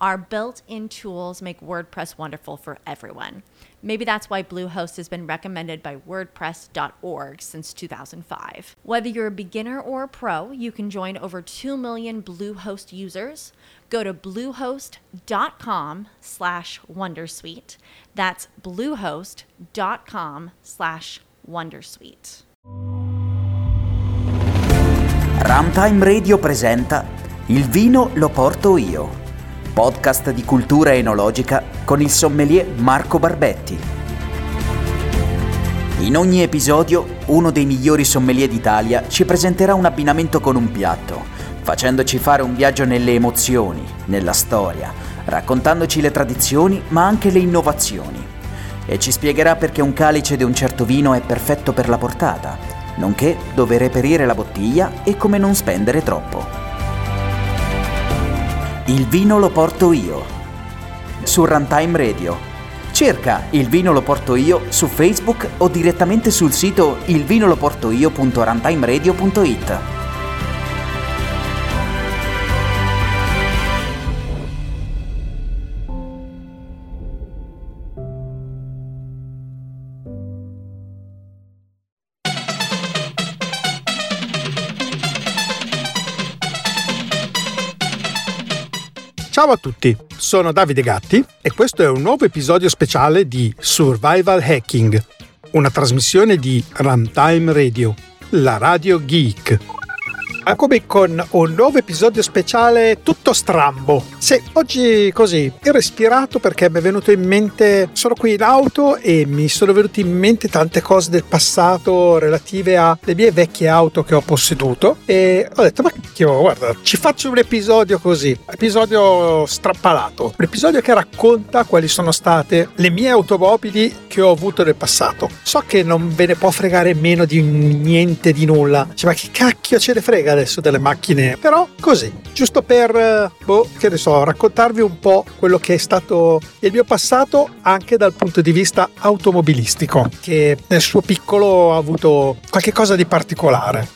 Our built in tools make WordPress wonderful for everyone. Maybe that's why Bluehost has been recommended by WordPress.org since 2005. Whether you're a beginner or a pro, you can join over 2 million Bluehost users. Go to bluehost.com slash Wondersuite. That's bluehost.com slash Wondersuite. Runtime Radio presenta Il vino lo porto io podcast di cultura enologica con il sommelier Marco Barbetti. In ogni episodio uno dei migliori sommelier d'Italia ci presenterà un abbinamento con un piatto, facendoci fare un viaggio nelle emozioni, nella storia, raccontandoci le tradizioni ma anche le innovazioni. E ci spiegherà perché un calice di un certo vino è perfetto per la portata, nonché dove reperire la bottiglia e come non spendere troppo. Il vino lo porto io. Su Runtime Radio. Cerca Il vino lo porto io su Facebook o direttamente sul sito ilvinoloportoio.runtimeradio.it. Ciao a tutti, sono Davide Gatti e questo è un nuovo episodio speciale di Survival Hacking, una trasmissione di Runtime Radio, la radio geek. Eccomi con un nuovo episodio speciale tutto strambo. Sì, oggi così, ho respirato perché mi è venuto in mente, sono qui in auto e mi sono venute in mente tante cose del passato relative alle mie vecchie auto che ho posseduto e ho detto ma cacchio, guarda, ci faccio un episodio così, episodio strappalato, un episodio che racconta quali sono state le mie automobili che ho avuto nel passato. So che non ve ne può fregare meno di niente di nulla, cioè ma che cacchio ce ne frega adesso delle macchine, però così, giusto per, eh, boh, che ne so, raccontarvi un po' quello che è stato il mio passato anche dal punto di vista automobilistico, che nel suo piccolo ha avuto qualche cosa di particolare.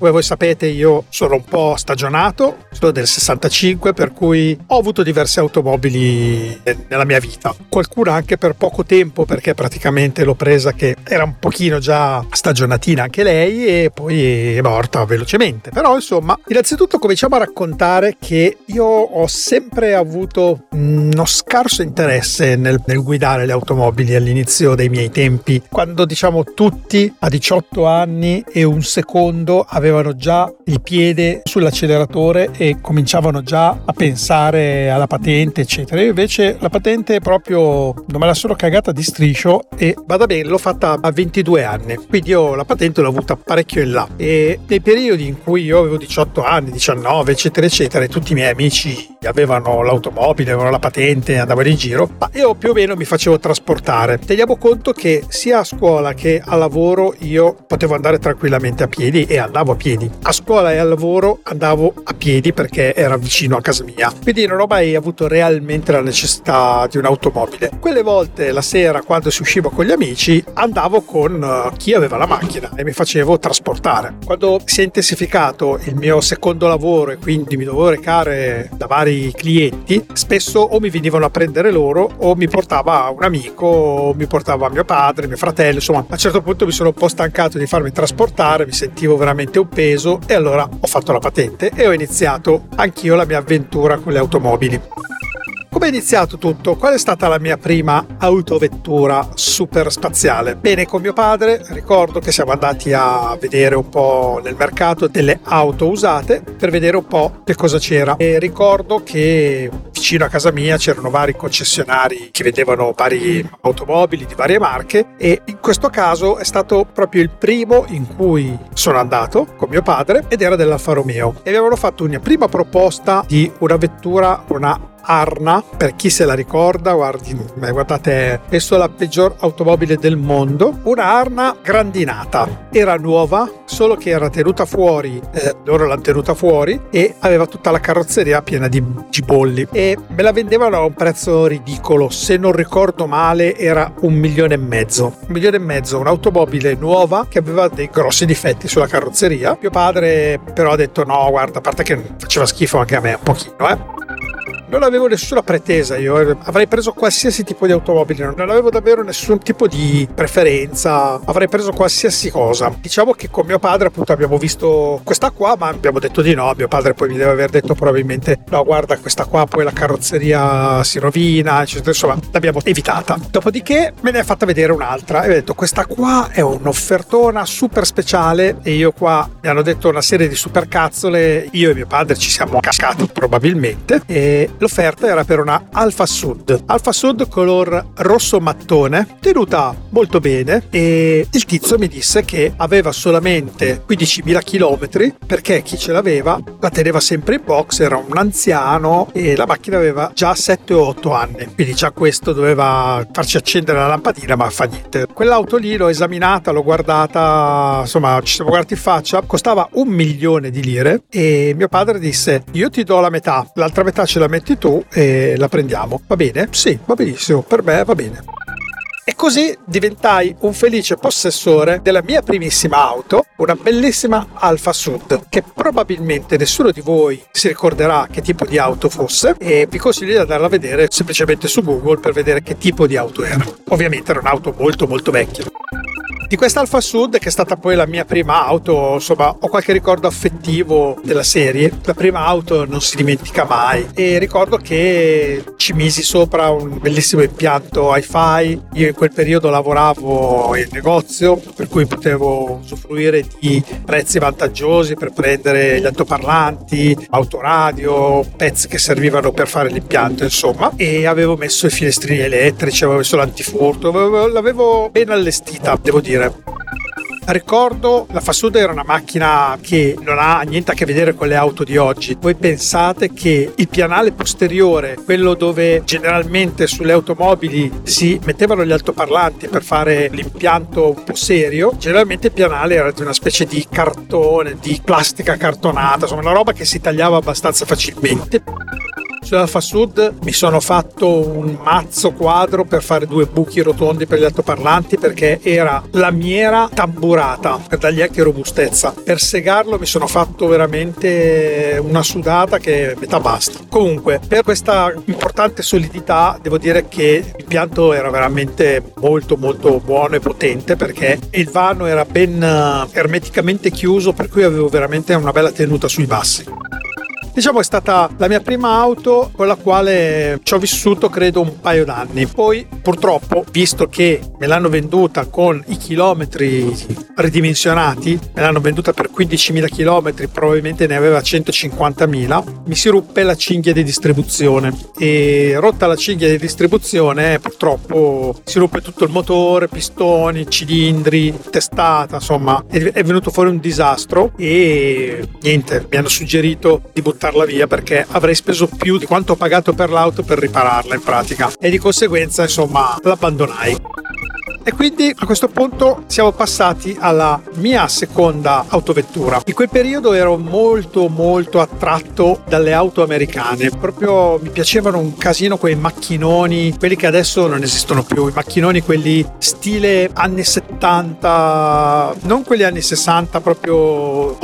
Come voi sapete io sono un po' stagionato, sono del 65 per cui ho avuto diverse automobili nella mia vita, qualcuna anche per poco tempo perché praticamente l'ho presa che era un pochino già stagionatina anche lei e poi è morta velocemente. Però insomma, innanzitutto cominciamo a raccontare che io ho sempre avuto uno scarso interesse nel, nel guidare le automobili all'inizio dei miei tempi, quando diciamo tutti a 18 anni e un secondo avevano avevano già il piede sull'acceleratore e cominciavano già a pensare alla patente, eccetera. Io invece la patente proprio non me la sono cagata di striscio e vada bene, l'ho fatta a 22 anni, quindi io la patente l'ho avuta parecchio in là. E nei periodi in cui io avevo 18 anni, 19, eccetera, eccetera, e tutti i miei amici avevano l'automobile, avevano la patente, andavano in giro, ma io più o meno mi facevo trasportare. Teniamo conto che sia a scuola che a lavoro io potevo andare tranquillamente a piedi e andavo a piedi. A scuola e al lavoro andavo a piedi perché era vicino a casa mia, quindi non ho mai avuto realmente la necessità di un'automobile. Quelle volte la sera quando si usciva con gli amici andavo con uh, chi aveva la macchina e mi facevo trasportare. Quando si è intensificato il mio secondo lavoro e quindi mi dovevo recare da vari clienti, spesso o mi venivano a prendere loro o mi portava un amico o mi portava mio padre, mio fratello, insomma a un certo punto mi sono un po' stancato di farmi trasportare, mi sentivo veramente un peso e allora ho fatto la patente e ho iniziato. Anch'io la mia avventura con le automobili Come è iniziato tutto? Qual è stata la mia prima autovettura super spaziale? Bene, con mio padre ricordo che siamo andati a vedere un po' nel mercato delle auto usate per vedere un po' che cosa c'era e ricordo che vicino a casa mia c'erano vari concessionari che vendevano vari automobili di varie marche e in questo caso è stato proprio il primo in cui sono andato con mio padre ed era dell'Alfa Romeo e avevano fatto una prima proposta di una vettura, una Arna, per chi se la ricorda, guardi, guardate, è la peggior automobile del mondo. Una Arna grandinata, era nuova, solo che era tenuta fuori, eh, loro l'hanno tenuta fuori e aveva tutta la carrozzeria piena di cibolli e me la vendevano a un prezzo ridicolo, se non ricordo male era un milione e mezzo. Un milione e mezzo, un'automobile nuova che aveva dei grossi difetti sulla carrozzeria. Mio padre però ha detto no, guarda, a parte che faceva schifo anche a me un pochino, eh non avevo nessuna pretesa io, eh. avrei preso qualsiasi tipo di automobile, non avevo davvero nessun tipo di preferenza, avrei preso qualsiasi cosa. Diciamo che con mio padre appunto abbiamo visto questa qua, ma abbiamo detto di no, mio padre poi mi deve aver detto probabilmente no guarda questa qua poi la carrozzeria si rovina, eccetera, insomma l'abbiamo evitata. Dopodiché me ne ha fatta vedere un'altra e ho detto questa qua è un'offertona super speciale e io qua mi hanno detto una serie di super cazzole, io e mio padre ci siamo cascati probabilmente e L'offerta era per una Alfa Sud. Alfa Sud color rosso mattone, tenuta molto bene e il tizio mi disse che aveva solamente 15.000 km perché chi ce l'aveva la teneva sempre in box, era un anziano e la macchina aveva già 7 o 8 anni. Quindi già questo doveva farci accendere la lampadina, ma fa niente. Quell'auto lì l'ho esaminata, l'ho guardata, insomma ci siamo guardati in faccia, costava un milione di lire e mio padre disse io ti do la metà, l'altra metà ce la metti metti tu e la prendiamo. Va bene? Sì, va benissimo, per me va bene. E così diventai un felice possessore della mia primissima auto, una bellissima Alfa Sud, che probabilmente nessuno di voi si ricorderà che tipo di auto fosse e vi consiglio di andarla a vedere semplicemente su Google per vedere che tipo di auto era. Ovviamente era un'auto molto molto vecchia. Di questa Alfa Sud, che è stata poi la mia prima auto, insomma, ho qualche ricordo affettivo della serie. La prima auto non si dimentica mai e ricordo che ci misi sopra un bellissimo impianto hi-fi. Io in quel periodo lavoravo in negozio, per cui potevo usufruire di prezzi vantaggiosi per prendere gli altoparlanti, autoradio, pezzi che servivano per fare l'impianto, insomma, e avevo messo i finestrini elettrici, avevo messo l'antifurto, l'avevo ben allestita, devo dire. Ricordo, la Fasuda era una macchina che non ha niente a che vedere con le auto di oggi. Voi pensate che il pianale posteriore, quello dove generalmente sulle automobili si mettevano gli altoparlanti per fare l'impianto un po' serio, generalmente il pianale era di una specie di cartone, di plastica cartonata, insomma una roba che si tagliava abbastanza facilmente. Sull'Alfa Sud mi sono fatto un mazzo quadro per fare due buchi rotondi per gli altoparlanti perché era lamiera tamburata per dargli anche robustezza. Per segarlo mi sono fatto veramente una sudata che metà basta. Comunque, per questa importante solidità devo dire che l'impianto era veramente molto molto buono e potente perché il vano era ben eh, ermeticamente chiuso per cui avevo veramente una bella tenuta sui bassi. Diciamo è stata la mia prima auto con la quale ci ho vissuto credo un paio d'anni. Poi purtroppo, visto che me l'hanno venduta con i chilometri ridimensionati, me l'hanno venduta per 15.000 km, probabilmente ne aveva 150.000, mi si ruppe la cinghia di distribuzione e rotta la cinghia di distribuzione purtroppo si ruppe tutto il motore, pistoni, cilindri, testata, insomma è venuto fuori un disastro e niente, mi hanno suggerito di buttare buttarla via perché avrei speso più di quanto ho pagato per l'auto per ripararla in pratica e di conseguenza insomma l'abbandonai. E quindi a questo punto siamo passati alla mia seconda autovettura. In quel periodo ero molto molto attratto dalle auto americane, proprio mi piacevano un casino quei macchinoni, quelli che adesso non esistono più, i macchinoni quelli stile anni 70, non quelli anni 60 proprio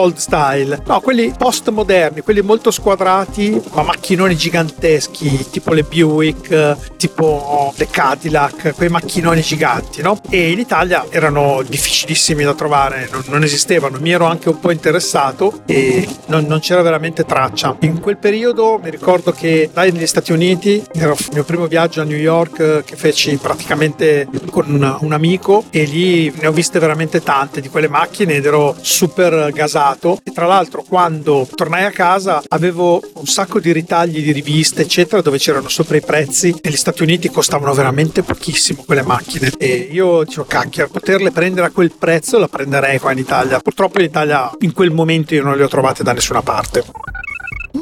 old style, no, quelli postmoderni, quelli molto squadrati, ma macchinoni giganteschi, tipo le Buick, tipo le Cadillac, quei macchinoni giganti no? E in Italia erano difficilissimi da trovare, non, non esistevano. Mi ero anche un po' interessato e non, non, c'era veramente traccia. In quel periodo mi ricordo che dai negli Stati Uniti, era il mio primo viaggio a New York che feci praticamente con un, un amico e lì ne ho viste veramente tante di quelle macchine ed ero super gasato. E tra l'altro quando tornai a casa avevo un sacco di ritagli di riviste eccetera dove c'erano sopra i prezzi. Negli Stati Uniti costavano veramente pochissimo quelle macchine e io dicevo cacchio, poterle prendere a quel prezzo la prenderei qua in Italia. Purtroppo in Italia in quel momento io non le ho trovate da nessuna parte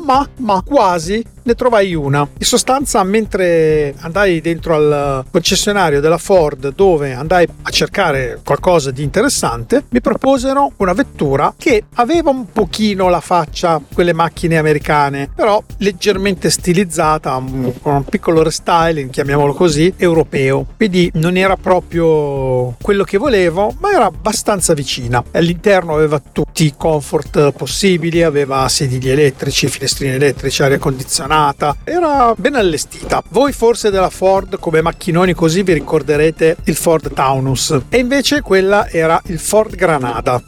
ma, ma quasi ne trovai una. In sostanza, mentre andai dentro al concessionario della Ford dove andai a cercare qualcosa di interessante, mi proposero una vettura che aveva un pochino la faccia quelle macchine americane, però leggermente stilizzata, con un piccolo restyling, chiamiamolo così, europeo. Quindi non era proprio quello che volevo, ma era abbastanza vicina. All'interno aveva tutti i comfort possibili, aveva sedili elettrici, finestrini elettrici, aria condizionata ordinata, era ben allestita. Voi forse della Ford come macchinoni così vi ricorderete il Ford Taunus e invece quella era il Ford Granada.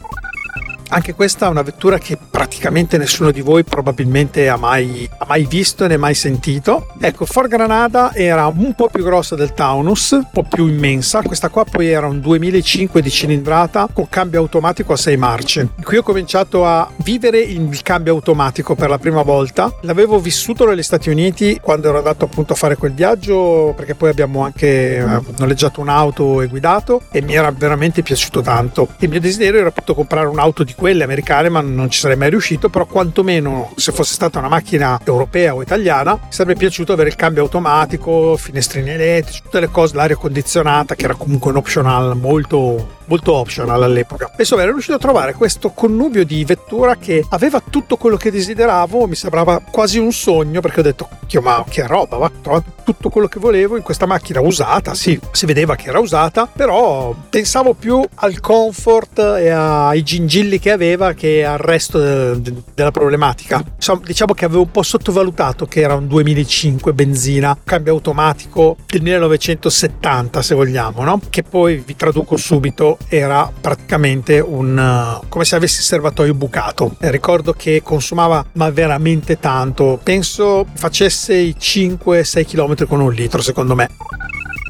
Anche questa è una vettura che praticamente nessuno di voi probabilmente ha mai, ha mai visto né mai sentito. Ecco, Ford Granada era un po' più grossa del Taunus, un po' più immensa. Questa qua poi era un 2005 di cilindrata con cambio automatico a 6 marce. Qui ho cominciato a vivere il cambio automatico per la prima volta. L'avevo vissuto negli Stati Uniti quando ero andato appunto a fare quel viaggio perché poi abbiamo anche eh, noleggiato un'auto e guidato e mi era veramente piaciuto tanto. Il mio desiderio era appunto comprare un'auto di quelle americane, ma non ci sarei mai riuscito, però quantomeno se fosse stata una macchina europea o italiana, sarebbe piaciuto avere il cambio automatico, finestrini elettrici, tutte le cose, l'aria condizionata, che era comunque un optional molto molto optional all'epoca. Insomma, ero riuscito a trovare questo connubio di vettura che aveva tutto quello che desideravo, mi sembrava quasi un sogno perché ho detto, ma che roba, va, ho trovato tutto quello che volevo in questa macchina usata, sì, si vedeva che era usata, però pensavo più al comfort e ai gingilli che aveva che al resto de- de- della problematica. Insomma, diciamo che avevo un po' sottovalutato che era un 2005 benzina, cambio automatico del 1970 se vogliamo, no? Che poi vi traduco subito era praticamente un uh, come se avessi il serbatoio bucato. E ricordo che consumava ma veramente tanto. Penso facesse i 5-6 km con un litro, secondo me.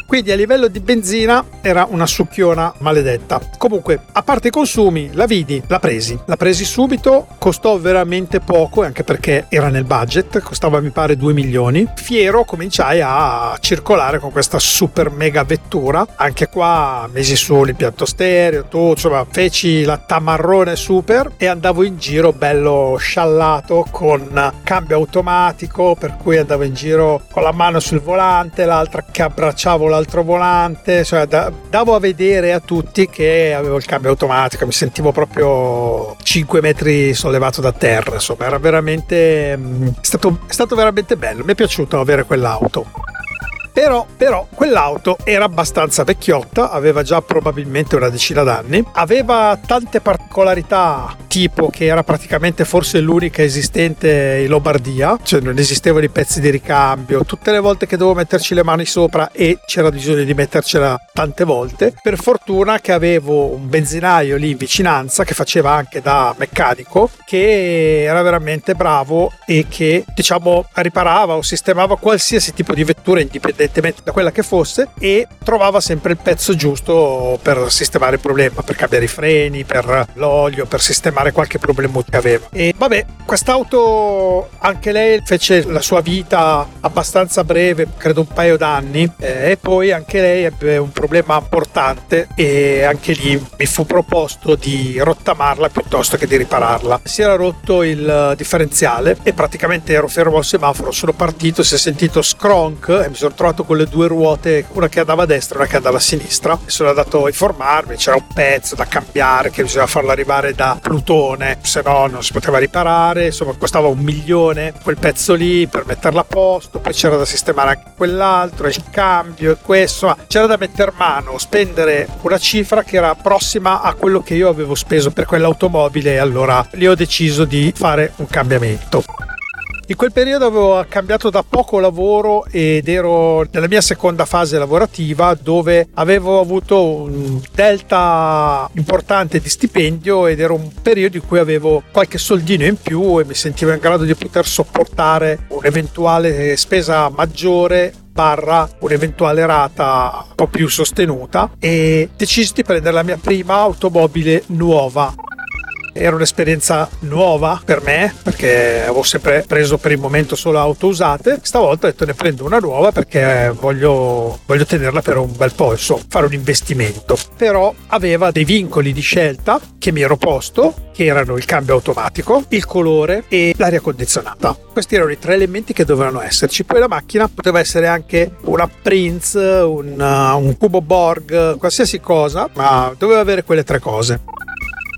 Quindi a livello di benzina era una succhiona maledetta. Comunque, a parte i consumi, la vidi, la presi. La presi subito, costò veramente poco, anche perché era nel budget, costava mi pare 2 milioni. Fiero cominciai a circolare con questa super mega vettura. Anche qua mesi su l'impianto stereo, tutto, insomma, feci la tamarrone super e andavo in giro bello sciallato con cambio automatico, per cui andavo in giro con la mano sul volante, l'altra che abbracciavo la l'altro volante, cioè da, davo a vedere a tutti che avevo il cambio automatico, mi sentivo proprio 5 metri sollevato da terra, insomma era veramente, mm, è stato, è stato veramente bello, mi è piaciuto avere quell'auto. Però, però, quell'auto era abbastanza vecchiotta, aveva già probabilmente una decina d'anni, aveva tante particolarità, tipo che era praticamente forse l'unica esistente in Lombardia, cioè non esistevano i pezzi di ricambio, tutte le volte che dovevo metterci le mani sopra e c'era bisogno di mettercela tante volte. Per fortuna che avevo un benzinaio lì in vicinanza che faceva anche da meccanico, che era veramente bravo e che diciamo riparava o sistemava qualsiasi tipo di vettura indipendente indipendentemente da quella che fosse, e trovava sempre il pezzo giusto per sistemare il problema, per cambiare i freni, per l'olio, per sistemare qualche problema che aveva. E vabbè, quest'auto anche lei fece la sua vita abbastanza breve, credo un paio d'anni, eh, e poi anche lei ebbe un problema importante e anche lì mi fu proposto di rottamarla piuttosto che di ripararla. Si era rotto il differenziale e praticamente ero fermo al semaforo, sono partito, si è sentito scronk e mi sono trovato trovato con le due ruote, una che andava a destra e una che andava a sinistra. E sono andato a informarmi, c'era un pezzo da cambiare che bisognava farlo arrivare da Plutone, se no non si poteva riparare, insomma costava un milione quel pezzo lì per metterla a posto, poi c'era da sistemare anche quell'altro, il cambio e questo, c'era da mettere mano, spendere una cifra che era prossima a quello che io avevo speso per quell'automobile e allora lì ho deciso di fare un cambiamento. In quel periodo avevo cambiato da poco lavoro ed ero nella mia seconda fase lavorativa dove avevo avuto un delta importante di stipendio ed era un periodo in cui avevo qualche soldino in più e mi sentivo in grado di poter sopportare un'eventuale spesa maggiore barra un'eventuale rata un po' più sostenuta e decisi di prendere la mia prima automobile nuova era un'esperienza nuova per me perché avevo sempre preso per il momento solo auto usate. Stavolta ho detto ne prendo una nuova perché voglio, voglio tenerla per un bel po', insomma, fare un investimento. Però aveva dei vincoli di scelta che mi ero posto, che erano il cambio automatico, il colore e l'aria condizionata. Questi erano i tre elementi che dovevano esserci. Poi la macchina poteva essere anche una Prince, un, un Cubo Borg, qualsiasi cosa, ma doveva avere quelle tre cose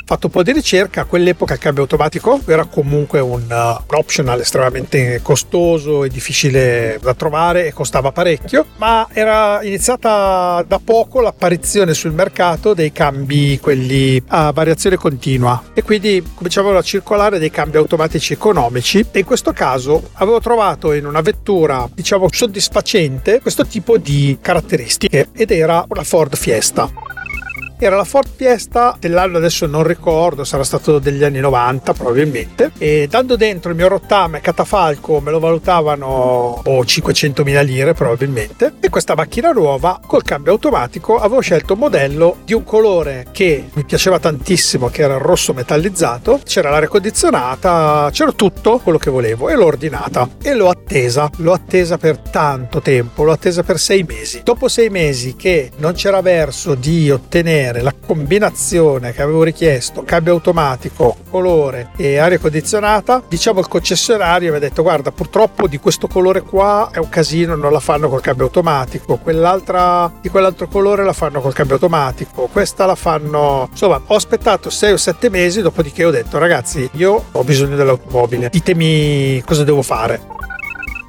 fatto un po' di ricerca, a quell'epoca il cambio automatico era comunque un, uh, optional estremamente costoso e difficile da trovare e costava parecchio, ma era iniziata da poco l'apparizione sul mercato dei cambi, quelli a variazione continua e quindi cominciavano a circolare dei cambi automatici economici e in questo caso avevo trovato in una vettura diciamo soddisfacente questo tipo di caratteristiche ed era una Ford Fiesta. Era la Ford Fiesta dell'anno adesso non ricordo, sarà stato degli anni 90 probabilmente. E dando dentro il mio rottame catafalco me lo valutavano oh, 500.000 lire probabilmente. E questa macchina nuova col cambio automatico avevo scelto un modello di un colore che mi piaceva tantissimo, che era il rosso metallizzato. C'era l'aria condizionata, c'era tutto quello che volevo e l'ho ordinata e l'ho attesa. L'ho attesa per tanto tempo, l'ho attesa per sei mesi. Dopo sei mesi che non c'era verso di ottenere ottenere la combinazione che avevo richiesto, cambio automatico, colore e aria condizionata, diciamo il concessionario mi ha detto guarda purtroppo di questo colore qua è un casino, non la fanno col cambio automatico, quell'altra di quell'altro colore la fanno col cambio automatico, questa la fanno... Insomma, ho aspettato 6 o 7 mesi, dopodiché ho detto ragazzi io ho bisogno dell'automobile, ditemi cosa devo fare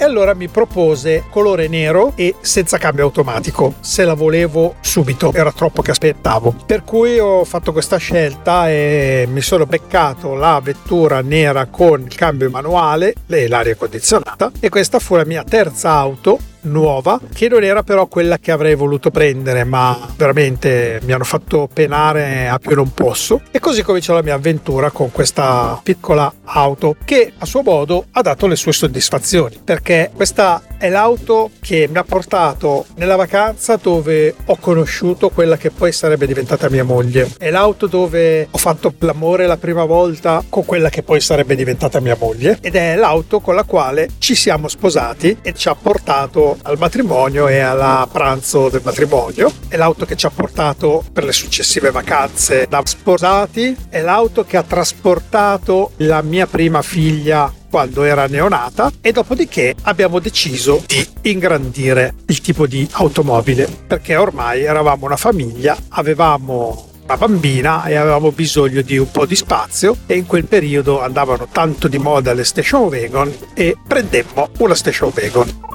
e allora mi propose colore nero e senza cambio automatico. Se la volevo subito era troppo che aspettavo. Per cui ho fatto questa scelta e mi sono beccato la vettura nera con il cambio manuale e l'aria condizionata. E questa fu la mia terza auto nuova che non era però quella che avrei voluto prendere ma veramente mi hanno fatto penare a più non posso e così cominciò la mia avventura con questa piccola auto che a suo modo ha dato le sue soddisfazioni perché questa è l'auto che mi ha portato nella vacanza dove ho conosciuto quella che poi sarebbe diventata mia moglie. È l'auto dove ho fatto l'amore la prima volta con quella che poi sarebbe diventata mia moglie ed è l'auto con la quale ci siamo sposati e ci ha portato al matrimonio e alla pranzo del matrimonio. È l'auto che ci ha portato per le successive vacanze da sposati. È l'auto che ha trasportato la mia prima figlia quando era neonata e dopodiché abbiamo deciso di ingrandire il tipo di automobile perché ormai eravamo una famiglia, avevamo una bambina e avevamo bisogno di un po' di spazio e in quel periodo andavano tanto di moda le station wagon e prendemmo una station wagon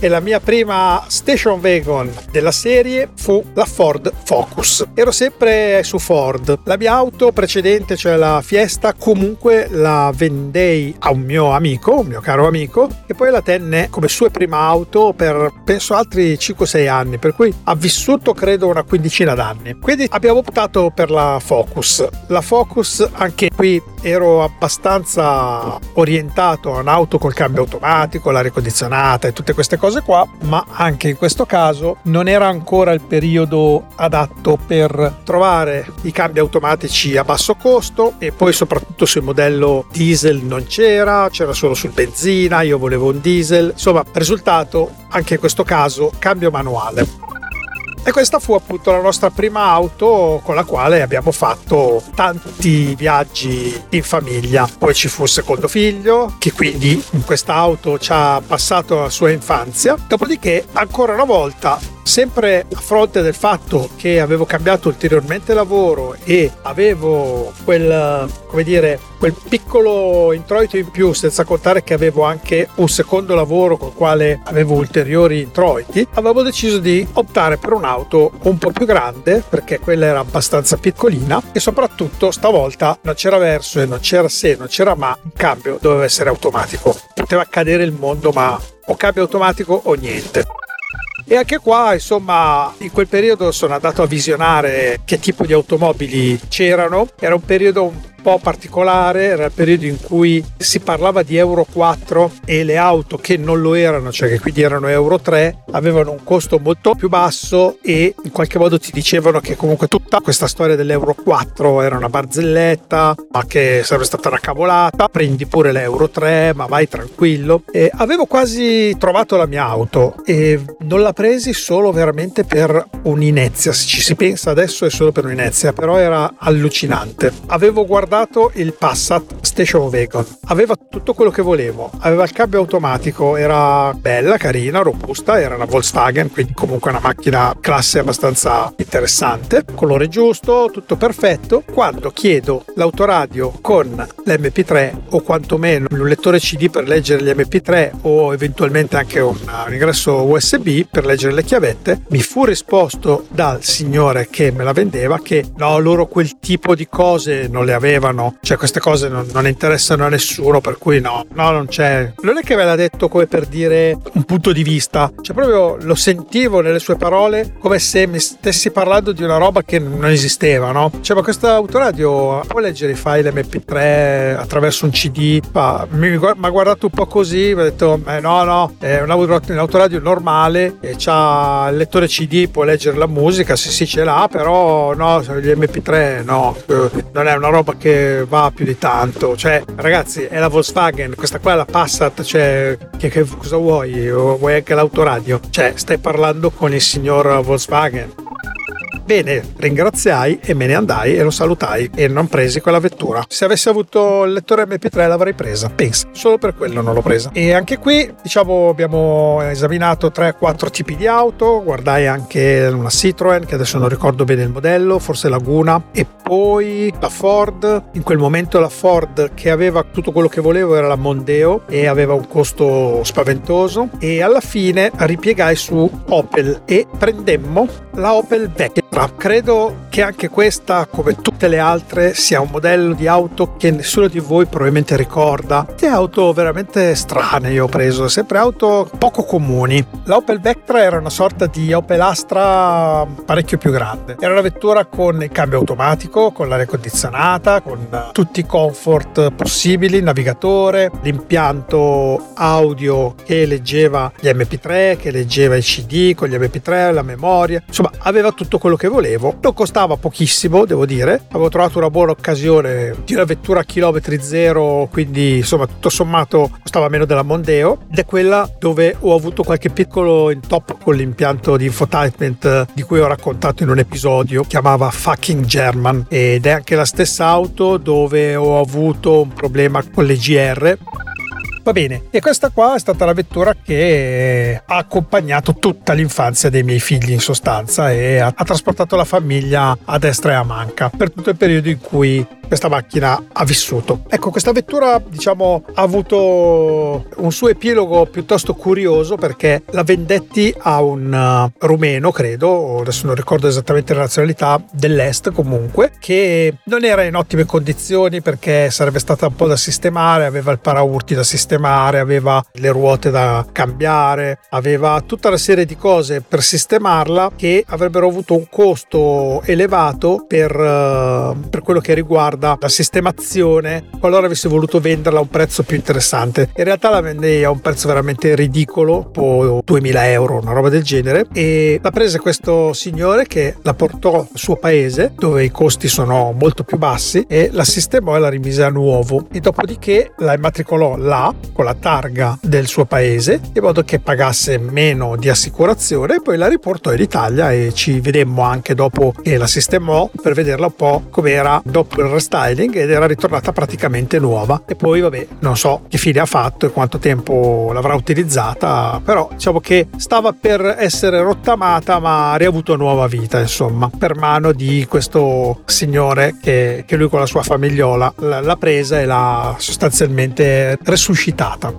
e la mia prima station wagon della serie fu la Ford Focus. Ero sempre su Ford. La mia auto precedente, cioè la Fiesta, comunque la vendei a un mio amico, un mio caro amico, e poi la tenne come sua prima auto per penso altri 5-6 anni, per cui ha vissuto credo una quindicina d'anni. Quindi abbiamo optato per la Focus. La Focus anche qui ero abbastanza orientato a un'auto col cambio automatico, l'aria condizionata e tutte queste cose qua, ma anche in questo caso non era ancora il periodo adatto per trovare i cambi automatici a basso costo e poi soprattutto sul modello diesel non c'era, c'era solo sul benzina, io volevo un diesel, insomma, risultato anche in questo caso cambio manuale. E questa fu appunto la nostra prima auto con la quale abbiamo fatto tanti viaggi in famiglia. Poi ci fu il secondo figlio, che quindi in questa auto ci ha passato la sua infanzia. Dopodiché, ancora una volta, sempre a fronte del fatto che avevo cambiato ulteriormente lavoro e avevo quel, come dire, quel piccolo introito in più, senza contare che avevo anche un secondo lavoro col quale avevo ulteriori introiti, avevo deciso di optare per un'auto un po' più grande perché quella era abbastanza piccolina e soprattutto stavolta non c'era verso e non c'era se, non c'era ma, in cambio doveva essere automatico. Poteva accadere il mondo ma o cambio automatico o niente. E anche qua, insomma, in quel periodo sono andato a visionare che tipo di automobili c'erano. Era un periodo po' particolare, era il periodo in cui si parlava di Euro 4 e le auto che non lo erano, cioè che quindi erano Euro 3, avevano un costo molto più basso e in qualche modo ti dicevano che comunque tutta questa storia dell'Euro 4 era una barzelletta, ma che sarebbe stata una cavolata, prendi pure l'Euro 3, ma vai tranquillo. E avevo quasi trovato la mia auto e non la presi solo veramente per un'inezia, se ci si pensa adesso è solo per un'inezia, però era allucinante. Avevo guardato guardato il Passat Station Wagon. Aveva tutto quello che volevo. Aveva il cambio automatico, era bella, carina, robusta, era una Volkswagen, quindi comunque una macchina classe abbastanza interessante. Colore giusto, tutto perfetto. Quando chiedo l'autoradio con l'MP3 o quantomeno un lettore CD per leggere gli MP3 o eventualmente anche un, un ingresso USB per leggere le chiavette, mi fu risposto dal signore che me la vendeva che no, loro quel tipo di cose non le avevano volevano, cioè queste cose non, non, interessano a nessuno, per cui no, no, non c'è. Non è che me l'ha detto come per dire un punto di vista, cioè proprio lo sentivo nelle sue parole come se mi stessi parlando di una roba che non esisteva, no? Cioè, ma questo autoradio può leggere i file MP3 attraverso un CD? Ma, mi, ha guardato un po' così, mi ha detto, eh, no, no, è un, autoradio normale, e c'ha il lettore CD, può leggere la musica, sì, sì, ce l'ha, però no, gli MP3 no, non è una roba che che va più di tanto. Cioè, ragazzi, è la Volkswagen, questa qua è la Passat, cioè, che, che cosa vuoi? Vuoi anche l'autoradio? Cioè, stai parlando con il signor Volkswagen. Bene, ringraziai e me ne andai e lo salutai e non presi quella vettura. Se avessi avuto il lettore MP3 l'avrei presa, pensa, solo per quello non l'ho presa. E anche qui, diciamo, abbiamo esaminato 3-4 tipi di auto, guardai anche una Citroen, che adesso non ricordo bene il modello, forse Laguna, e poi la Ford. In quel momento la Ford che aveva tutto quello che volevo era la Mondeo e aveva un costo spaventoso e alla fine ripiegai su Opel e prendemmo la Opel vecchia Credo che anche questa, come tutte le altre, sia un modello di auto che nessuno di voi probabilmente ricorda. Che auto veramente strane io ho preso, sempre auto poco comuni. La Opel Vectra era una sorta di Opel Astra parecchio più grande. Era una vettura con il cambio automatico, con l'aria condizionata, con tutti i comfort possibili, navigatore, l'impianto audio che leggeva gli MP3, che leggeva i CD con gli MP3, la memoria. Insomma, aveva tutto quello che che volevo. Non costava pochissimo, devo dire. Avevo trovato una buona occasione di una vettura a chilometri zero, quindi insomma tutto sommato costava meno della Mondeo. Ed è quella dove ho avuto qualche piccolo intoppo con l'impianto di infotainment di cui ho raccontato in un episodio, chiamava Fucking German. Ed è anche la stessa auto dove ho avuto un problema con le GR Va bene, e questa qua è stata la vettura che ha accompagnato tutta l'infanzia dei miei figli in sostanza e ha, ha trasportato la famiglia a destra e a manca per tutto il periodo in cui questa macchina ha vissuto. Ecco, questa vettura, diciamo, ha avuto un suo epilogo piuttosto curioso perché la vendetti a un uh, rumeno, credo, adesso non ricordo esattamente la nazionalità, dell'est comunque, che non era in ottime condizioni perché sarebbe stata un po' da sistemare, aveva il paraurti da sistemare, aveva le ruote da cambiare, aveva tutta una serie di cose per sistemarla che avrebbero avuto un costo elevato per, uh, per quello che riguarda la sistemazione qualora avessi voluto venderla a un prezzo più interessante. In realtà la vendei a un prezzo veramente ridicolo, o 2000 euro, una roba del genere, e la prese questo signore che la portò al suo paese dove i costi sono molto più bassi e la sistemò e la rimise a nuovo e dopodiché la immatricolò là con la targa del suo paese in modo che pagasse meno di assicurazione poi la riportò in Italia e ci vedemmo anche dopo che la sistemò per vederla un po' com'era dopo il restyling ed era ritornata praticamente nuova. E poi, vabbè, non so che fine ha fatto e quanto tempo l'avrà utilizzata, però diciamo che stava per essere rottamata, ma ha riavuto nuova vita, insomma, per mano di questo signore che, che lui con la sua famigliola l'ha presa e l'ha sostanzialmente resuscitata citata.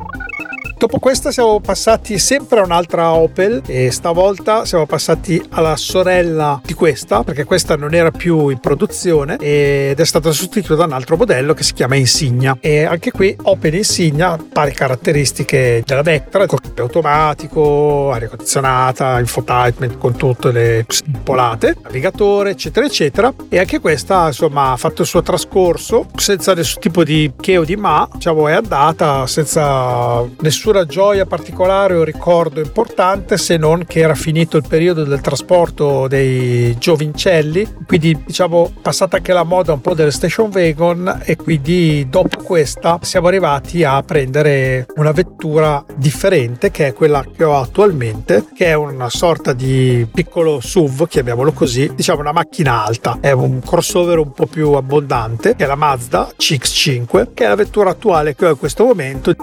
Dopo questa siamo passati sempre a un'altra Opel e stavolta siamo passati alla sorella di questa perché questa non era più in produzione ed è stata sostituita da un altro modello che si chiama Insignia. E anche qui Opel Insignia pari caratteristiche della Vectra, automatico, aria condizionata, infotainment con tutte le polate, navigatore eccetera eccetera. E anche questa insomma ha fatto il suo trascorso senza nessun tipo di che o di ma diciamo è andata senza nessun nessuna gioia particolare o ricordo importante se non che era finito il periodo del trasporto dei giovincelli, quindi diciamo passata anche la moda un po' delle station wagon e quindi dopo questa siamo arrivati a prendere una vettura differente che è quella che ho attualmente, che è una sorta di piccolo SUV, chiamiamolo così, diciamo una macchina alta, è un crossover un po' più abbondante, che è la Mazda CX5, che è la vettura attuale che ho in questo momento.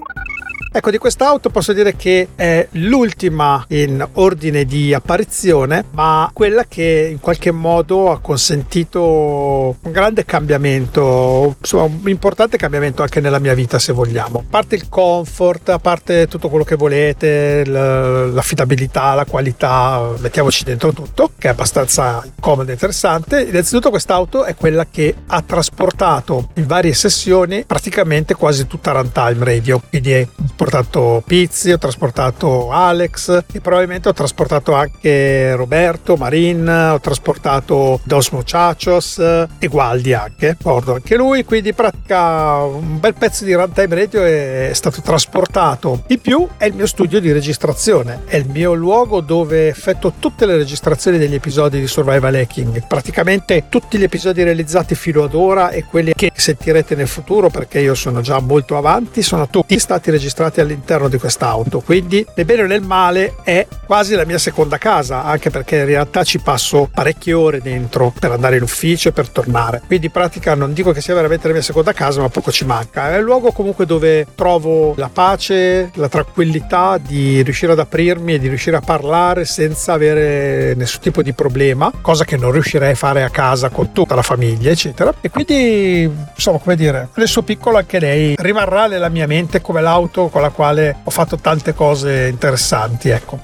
Ecco, di quest'auto posso dire che è l'ultima in ordine di apparizione, ma quella che in qualche modo ha consentito un grande cambiamento, insomma un importante cambiamento anche nella mia vita se vogliamo. A parte il comfort, a parte tutto quello che volete, l'affidabilità, la qualità, mettiamoci dentro tutto, che è abbastanza comodo e interessante. Innanzitutto quest'auto è quella che ha trasportato in varie sessioni praticamente quasi tutta Runtime Radio, quindi è trasportato Pizzi, ho trasportato Alex e probabilmente ho trasportato anche Roberto, Marin, ho trasportato Dos Muchachos e Gualdi anche, ricordo anche lui, quindi in pratica un bel pezzo di Runtime Radio è stato trasportato. In più è il mio studio di registrazione, è il mio luogo dove effettuo tutte le registrazioni degli episodi di Survival Hacking, praticamente tutti gli episodi realizzati fino ad ora e quelli che sentirete nel futuro perché io sono già molto avanti, sono tutti stati registrati trovati all'interno di quest'auto. Quindi, nel bene o nel male, è quasi la mia seconda casa, anche perché in realtà ci passo parecchie ore dentro per andare in ufficio e per tornare. Quindi, in pratica, non dico che sia veramente la mia seconda casa, ma poco ci manca. È il luogo comunque dove trovo la pace, la tranquillità di riuscire ad aprirmi e di riuscire a parlare senza avere nessun tipo di problema, cosa che non riuscirei a fare a casa con tutta la famiglia, eccetera. E quindi, insomma, come dire, suo piccolo anche lei rimarrà nella mia mente come l'auto con la quale ho fatto tante cose interessanti, ecco.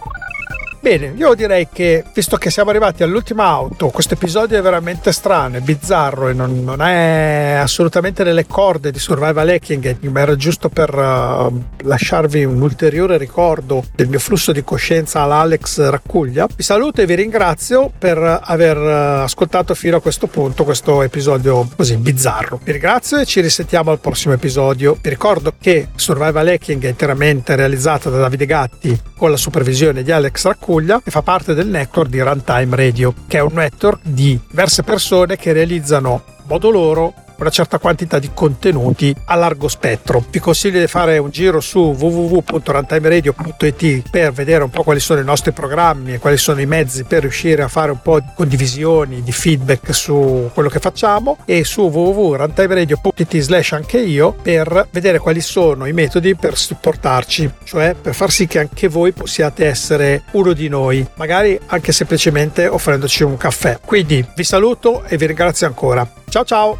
Bene, io direi che visto che siamo arrivati all'ultima auto, questo episodio è veramente strano, è bizzarro e non, non è assolutamente nelle corde di Survival Hacking, ma era giusto per uh, lasciarvi un ulteriore ricordo del mio flusso di coscienza all'Alex Raccuglia. Vi saluto e vi ringrazio per aver uh, ascoltato fino a questo punto questo episodio così bizzarro. Vi ringrazio e ci risentiamo al prossimo episodio. Vi ricordo che Survival Hacking è interamente realizzato da Davide Gatti con la supervisione di Alex Raccuglia Puglia e fa parte del network di Runtime Radio, che è un network di diverse persone che realizzano modo loro una certa quantità di contenuti a largo spettro. Vi consiglio di fare un giro su www.runtimeradio.it per vedere un po' quali sono i nostri programmi e quali sono i mezzi per riuscire a fare un po' di condivisioni, di feedback su quello che facciamo e su www.runtimeradio.it slash anche io per vedere quali sono i metodi per supportarci, cioè per far sì che anche voi possiate essere uno di noi, magari anche semplicemente offrendoci un caffè. Quindi vi saluto e vi ringrazio ancora. Ciao ciao!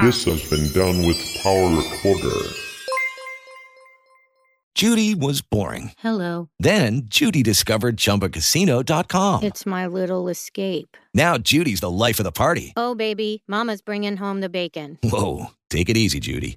This has been done with Power Recorder. Judy was boring. Hello. Then Judy discovered ChumbaCasino.com. It's my little escape. Now Judy's the life of the party. Oh, baby, Mama's bringing home the bacon. Whoa, take it easy, Judy.